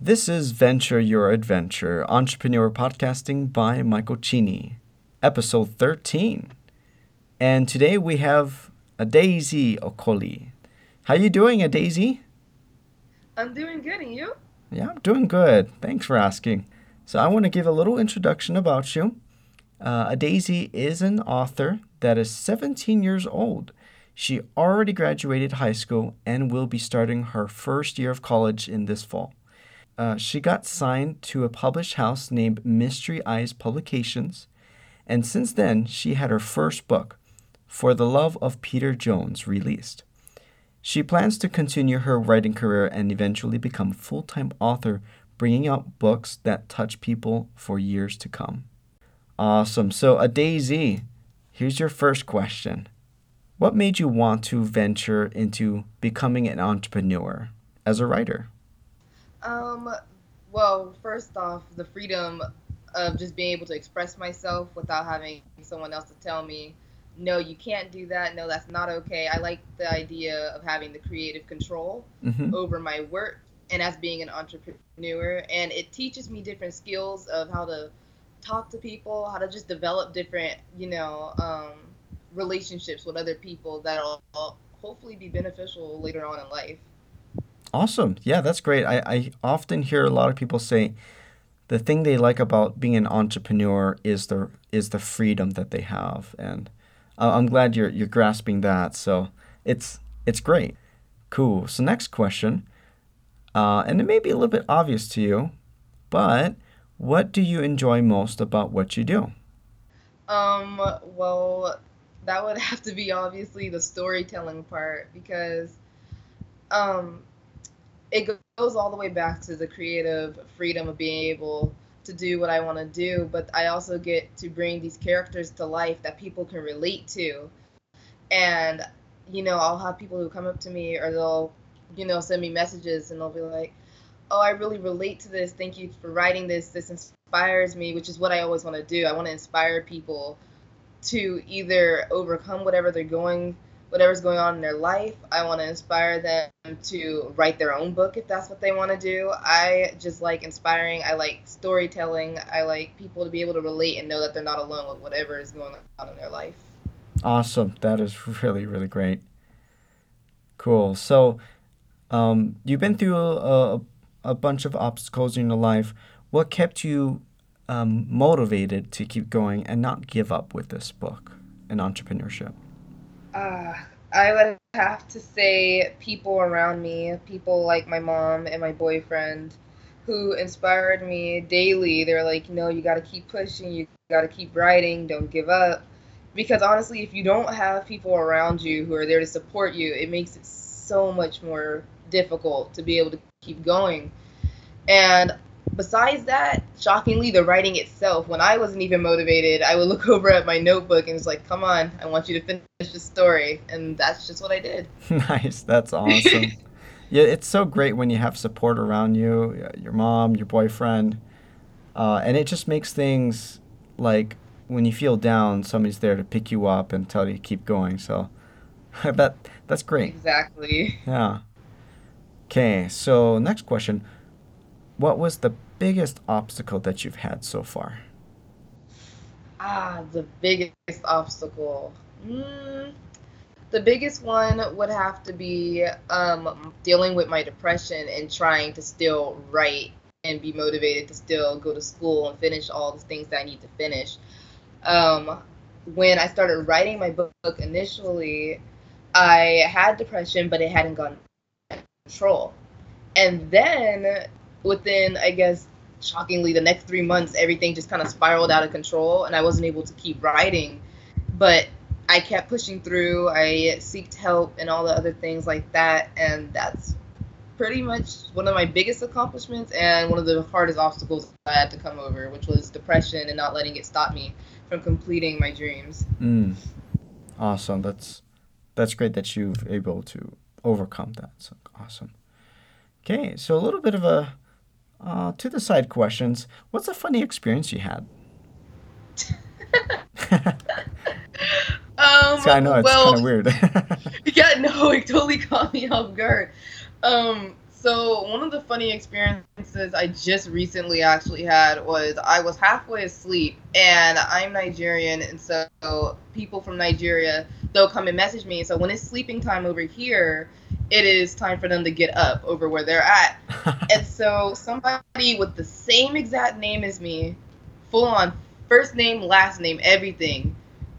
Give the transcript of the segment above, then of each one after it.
This is Venture Your Adventure, Entrepreneur Podcasting by Michael Cheney, episode 13. And today we have Adaeze Okoli. How you doing, Adaeze? I'm doing good, and you? Yeah, I'm doing good. Thanks for asking. So I want to give a little introduction about you. Uh, Adaeze is an author that is 17 years old. She already graduated high school and will be starting her first year of college in this fall. Uh, she got signed to a published house named Mystery Eyes Publications, and since then, she had her first book, For the Love of Peter Jones, released. She plans to continue her writing career and eventually become a full time author, bringing out books that touch people for years to come. Awesome. So, Adaeze, here's your first question What made you want to venture into becoming an entrepreneur as a writer? Um, well, first off, the freedom of just being able to express myself without having someone else to tell me, no, you can't do that. No, that's not okay. I like the idea of having the creative control Mm-hmm. over my work and as being an entrepreneur. And it teaches me different skills of how to talk to people, how to just develop different, you know, um, relationships with other people that'll hopefully be beneficial later on in life. Awesome. Yeah, that's great. I, I often hear a lot of people say the thing they like about being an entrepreneur is the is the freedom that they have, and I'm glad you're you're grasping that. So it's it's great. Cool. So next question, uh, and it may be a little bit obvious to you, but what do you enjoy most about what you do? Um, well, that would have to be obviously the storytelling part because um it goes all the way back to the creative freedom of being able to do what I want to do, but I also get to bring these characters to life that people can relate to. And you know, I'll have people who come up to me or they'll, you know, send me messages and they'll be like, "Oh, I really relate to this. Thank you for writing this. This inspires me," which is what I always want to do. I want to inspire people to either overcome whatever they're going whatever's going on in their life. I want to inspire them to write their own book if that's what they want to do. I just like inspiring. I like storytelling. I like people to be able to relate and know that they're not alone with whatever is going on in their life. Awesome. That is really really great. Cool. So um, you've been through a, a, bunch of obstacles in your life. What kept you um, motivated to keep going and not give up with this book and entrepreneurship? Uh, I would have to say people around me, people like my mom and my boyfriend, who inspired me daily. They're like, no, you got to keep pushing, you got to keep writing, don't give up. Because honestly, if you don't have people around you who are there to support you, it makes it so much more difficult to be able to keep going. And besides that, shockingly, the writing itself, when I wasn't even motivated, I would look over at my notebook and it's like, come on, I want you to finish the story. And that's just what I did. nice. That's awesome. yeah, it's so great when you have support around you, your mom, your boyfriend, uh, and it just makes things like when you feel down, somebody's there to pick you up and tell you to keep going. So that that's great. Exactly. Yeah. Okay, so next question. What was the biggest obstacle that you've had so far? Ah, the biggest obstacle. Mm, the biggest one would have to be um, dealing with my depression and trying to still write and be motivated to still go to school and finish all the things that I need to finish. Um, when I started writing my book initially, I had depression, but it hadn't gone control. And then within, I guess, shockingly, the next three months, everything just kind of spiraled out of control, and I wasn't able to keep writing. But I kept pushing through. I seeked help and all the other things like that, and that's pretty much one of my biggest accomplishments and one of the hardest obstacles I had to come over, which was depression and not letting it stop me from completing my dreams. Mm. Awesome. That's that's great that you've able to overcome that. So awesome. Okay, so a little bit of a uh, to the side questions. What's a funny experience you had? Um, See, I know it's well, kind of weird. yeah, no, it totally caught me off guard. Um, So one of the funny experiences I just recently actually had was I was halfway asleep and I'm Nigerian and so people from Nigeria they'll come and message me. So when it's sleeping time over here, it is time for them to get up over where they're at. and so somebody with the same exact name as me, full on first name, last name, everything,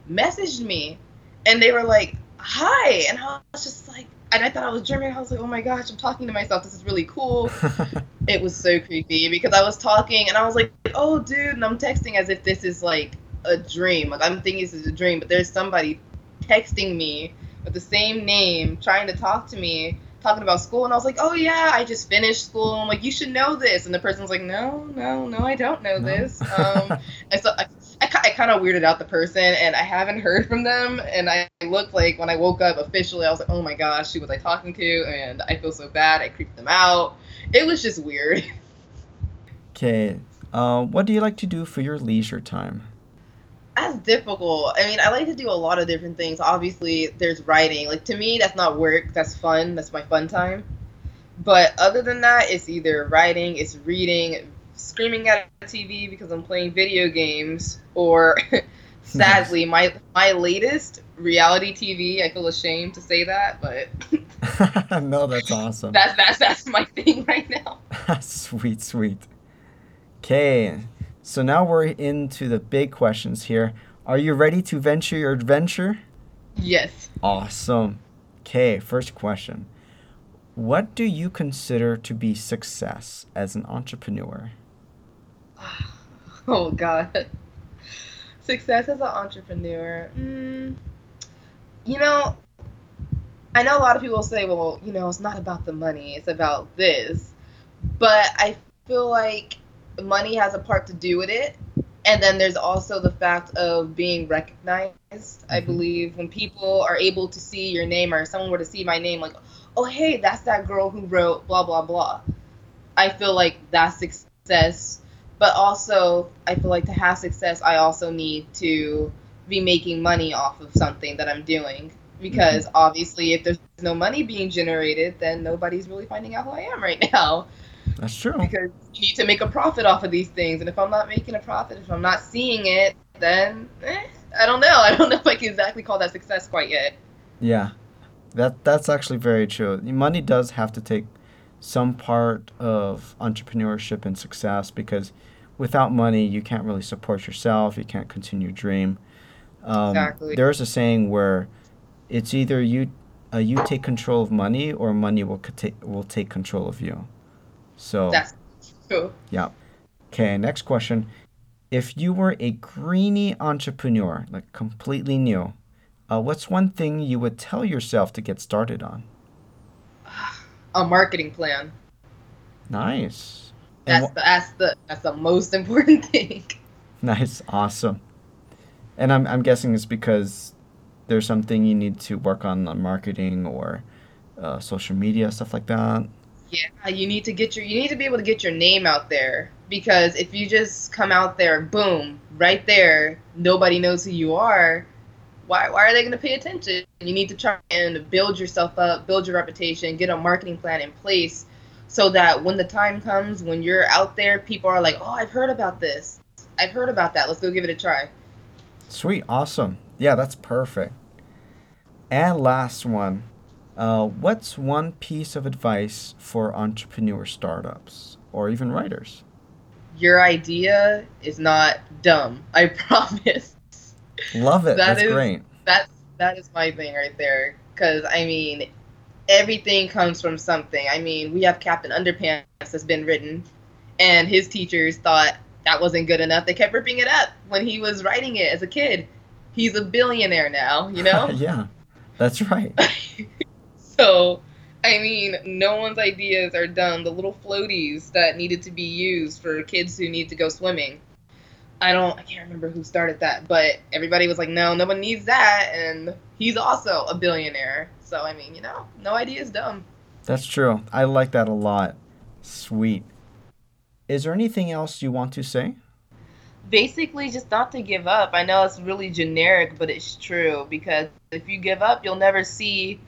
messaged me and they were like, "Hi." And I was just like and I thought I was German. I was like, oh my gosh, I'm talking to myself. This is really cool. it was so creepy because I was talking and I was like, oh, dude, and I'm texting as if this is like a dream. Like I'm thinking this is a dream, but there's somebody texting me with the same name, trying to talk to me, talking about school, and I was like, oh yeah, I just finished school. I'm like, you should know this, and the person's like, no, no, no, I don't know no. this. Um, and so I, I, I kind of weirded out the person, and I haven't heard from them. And I looked like when I woke up officially, I was like, oh my gosh, who was I talking to? And I feel so bad. I creeped them out. It was just weird. Okay. Uh, what do you like to do for your leisure time? That's difficult. I mean, I like to do a lot of different things. Obviously, there's writing. Like to me, that's not work. That's fun. That's my fun time. But other than that, it's either writing, it's reading, screaming at TV because I'm playing video games, or sadly, my my latest reality TV. I feel ashamed to say that, but no, that's awesome. That's that's that's my thing right now. sweet, sweet. Okay, so now we're into the big questions here. Are you ready to venture your adventure? Yes. Awesome. Okay, first question. What do you consider to be success as an entrepreneur? oh god success as an entrepreneur mm, you know i know a lot of people say well you know it's not about the money it's about this but i feel like money has a part to do with it and then there's also the fact of being recognized mm-hmm. i believe when people are able to see your name or someone were to see my name like oh hey that's that girl who wrote blah blah blah i feel like that's success but also I feel like to have success, I also need to be making money off of something that I'm doing because mm-hmm. obviously if there's no money being generated, then nobody's really finding out who I am right now. That's true. Because you need to make a profit off of these things, and if I'm not making a profit, if I'm not seeing it, then eh, I don't know. I don't know if I can exactly call that success quite yet. Yeah, that that's actually very true. Money does have to take some part of entrepreneurship and success because without money, you can't really support yourself. You can't continue your dream. Um, exactly. There's a saying where it's either you uh, you take control of money or money will will take control of you. So that's true. Yeah. Okay. Next question. If you were a greeny entrepreneur, like completely new, uh, what's one thing you would tell yourself to get started on? A marketing plan. Nice. That's the that's the that's the most important thing. Nice, awesome. And I'm I'm guessing it's because there's something you need to work on, on marketing or uh, social media stuff like that. Yeah, you need to get your you need to be able to get your name out there. Because if you just come out there, boom, right there, nobody knows who you are. Why, why are they going to pay attention? You need to try and build yourself up, build your reputation, get a marketing plan in place so that when the time comes when you're out there people are like oh i've heard about this. I've heard about that. Let's go give it a try. Sweet awesome. Yeah that's perfect. And last one uh, what's one piece of advice for entrepreneur startups or even writers your idea is not dumb i promise love it that that's is, great that's that is my thing right there because i mean everything comes from something. I mean, we have Captain Underpants that's been written, and his teachers thought that wasn't good enough. They kept ripping it up when he was writing it as a kid. He's a billionaire now, you know? yeah, that's right. so, I mean, no one's ideas are done. The little floaties that needed to be used for kids who need to go swimming. I don't, I can't remember who started that, but everybody was like, no, no one needs that. And he's also a billionaire. So I mean, you know, no idea is dumb. That's true. I like that a lot. Sweet. Is there anything else you want to say? Basically, just not to give up. I know it's really generic, but it's true because if you give up, you'll never see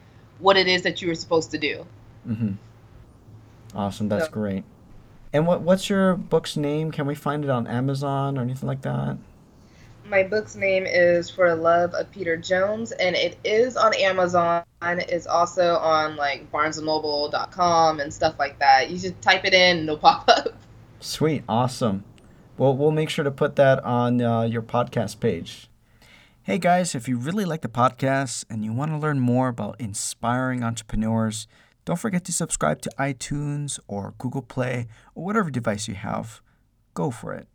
what it is that you were supposed to do. Mm-hmm. Awesome. That's So- great. And what what's your book's name? Can we find it on Amazon or anything like that? My book's name is For the Love of Peter Jones, and it is on Amazon. It's also on like BarnesandNoble.com and stuff like that. You should type it in, and it'll pop up. Sweet. Awesome. Well, we'll make sure to put that on uh, your podcast page. Hey guys, if you really like the podcast and you want to learn more about inspiring entrepreneurs, don't forget to subscribe to iTunes or Google Play or whatever device you have. Go for it.